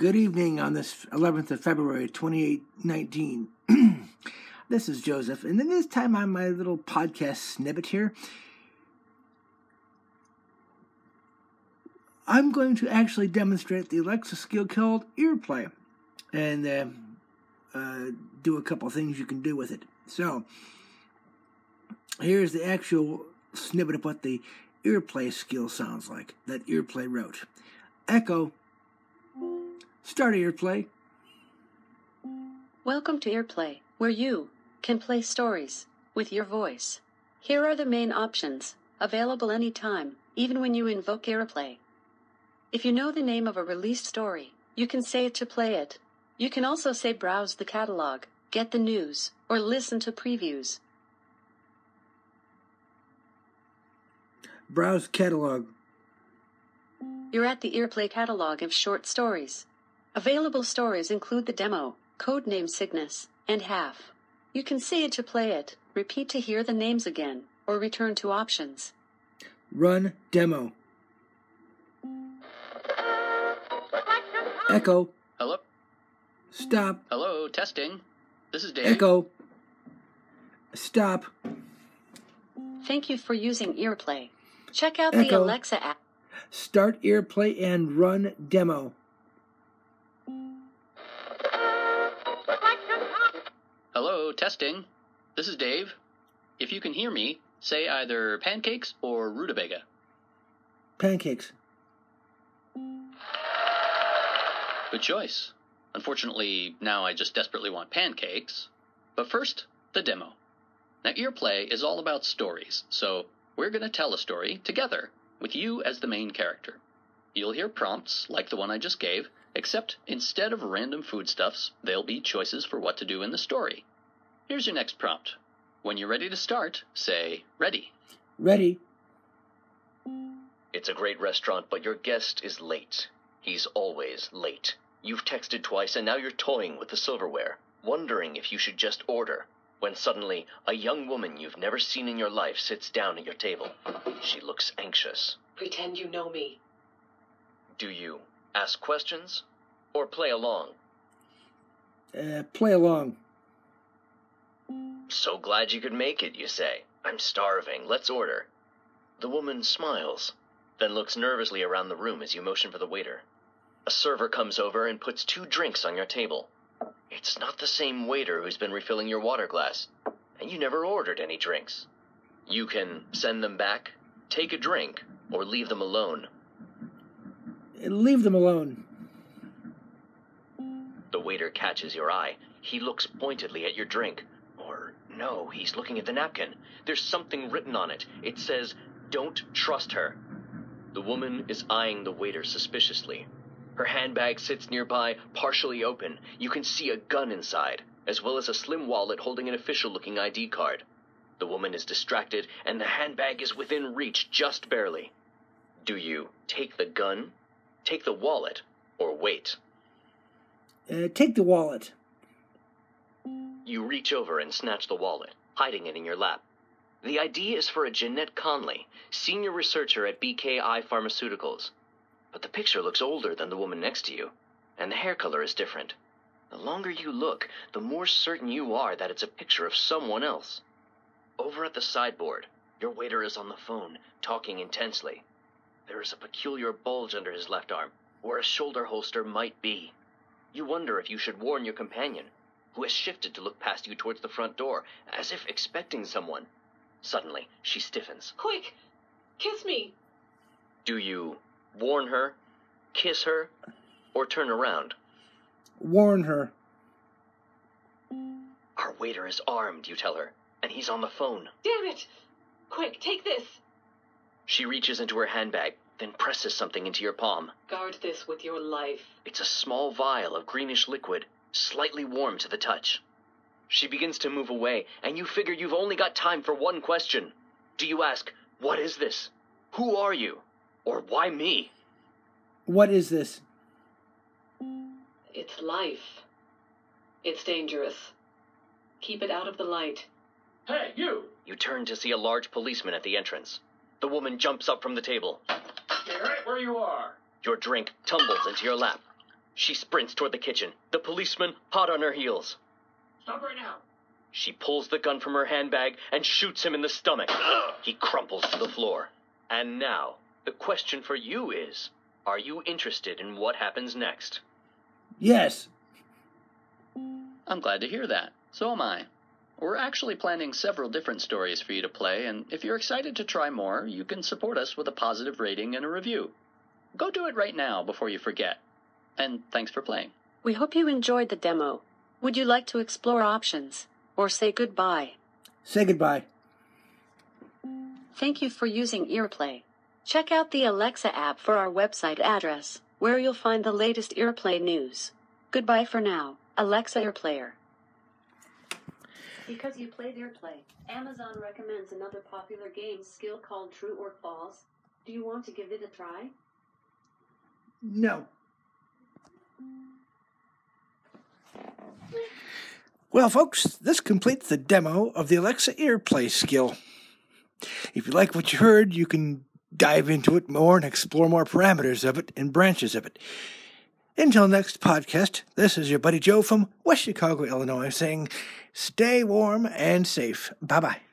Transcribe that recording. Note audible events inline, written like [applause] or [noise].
Good evening on this 11th of February 2019. [clears throat] this is Joseph, and then this time on my little podcast snippet here, I'm going to actually demonstrate the Alexa skill called earplay and uh, uh, do a couple things you can do with it. So, here's the actual snippet of what the earplay skill sounds like that earplay wrote. Echo Start Earplay. Welcome to Earplay, where you can play stories with your voice. Here are the main options, available anytime, even when you invoke Earplay. If you know the name of a released story, you can say it to play it. You can also say browse the catalog, get the news, or listen to previews. Browse catalog. You're at the Earplay catalog of short stories. Available stories include the demo, Codename Cygnus, and Half. You can say it to play it, repeat to hear the names again, or return to options. Run demo. Echo. Hello? Stop. Hello, testing. This is Dave. Echo. Stop. Thank you for using Earplay. Check out the Alexa app. Start Earplay and run demo. Hello, testing. This is Dave. If you can hear me, say either pancakes or rutabaga. Pancakes. Good choice. Unfortunately, now I just desperately want pancakes. But first, the demo. Now, Earplay is all about stories, so we're going to tell a story together, with you as the main character. You'll hear prompts like the one I just gave, except instead of random foodstuffs, there'll be choices for what to do in the story. Here's your next prompt. When you're ready to start, say, ready. Ready. It's a great restaurant, but your guest is late. He's always late. You've texted twice and now you're toying with the silverware, wondering if you should just order. When suddenly, a young woman you've never seen in your life sits down at your table. She looks anxious. Pretend you know me. Do you ask questions or play along? Uh, play along. So glad you could make it, you say. I'm starving. Let's order. The woman smiles, then looks nervously around the room as you motion for the waiter. A server comes over and puts two drinks on your table. It's not the same waiter who's been refilling your water glass, and you never ordered any drinks. You can send them back, take a drink, or leave them alone. Leave them alone. The waiter catches your eye. He looks pointedly at your drink. No, he's looking at the napkin. There's something written on it. It says, Don't trust her. The woman is eyeing the waiter suspiciously. Her handbag sits nearby, partially open. You can see a gun inside, as well as a slim wallet holding an official looking ID card. The woman is distracted, and the handbag is within reach just barely. Do you take the gun, take the wallet, or wait? Uh, take the wallet. You reach over and snatch the wallet, hiding it in your lap. The ID is for a Jeanette Conley, senior researcher at BKI Pharmaceuticals. But the picture looks older than the woman next to you, and the hair color is different. The longer you look, the more certain you are that it's a picture of someone else. Over at the sideboard, your waiter is on the phone, talking intensely. There is a peculiar bulge under his left arm, where a shoulder holster might be. You wonder if you should warn your companion, who has shifted to look past you towards the front door, as if expecting someone. Suddenly, she stiffens. Quick! Kiss me! Do you warn her, kiss her, or turn around? Warn her. Our waiter is armed, you tell her, and he's on the phone. Damn it! Quick, take this! She reaches into her handbag, then presses something into your palm. Guard this with your life. It's a small vial of greenish liquid, slightly warm to the touch. She begins to move away, and you figure you've only got time for one question. Do you ask, What is this? Who are you? Or why me? What is this? It's life. It's dangerous. Keep it out of the light. Hey, you! You turn to see a large policeman at the entrance. The woman jumps up from the table. Stay right where you are. Your drink tumbles into your lap. She sprints toward the kitchen, the policeman hot on her heels. Stop right now. She pulls the gun from her handbag and shoots him in the stomach. He crumples to the floor. And now, the question for you is Are you interested in what happens next? Yes. I'm glad to hear that. So am I. We're actually planning several different stories for you to play, and if you're excited to try more, you can support us with a positive rating and a review. Go do it right now before you forget. And thanks for playing. We hope you enjoyed the demo. Would you like to explore options or say goodbye? Say goodbye. Thank you for using Earplay. Check out the Alexa app for our website address, where you'll find the latest Earplay news. Goodbye for now, Alexa Earplayer. Because you played Earplay, Amazon recommends another popular game skill called True or False. Do you want to give it a try? No. Well, folks, this completes the demo of the Alexa Earplay skill. If you like what you heard, you can dive into it more and explore more parameters of it and branches of it. Until next podcast, this is your buddy Joe from West Chicago, Illinois, saying stay warm and safe. Bye bye.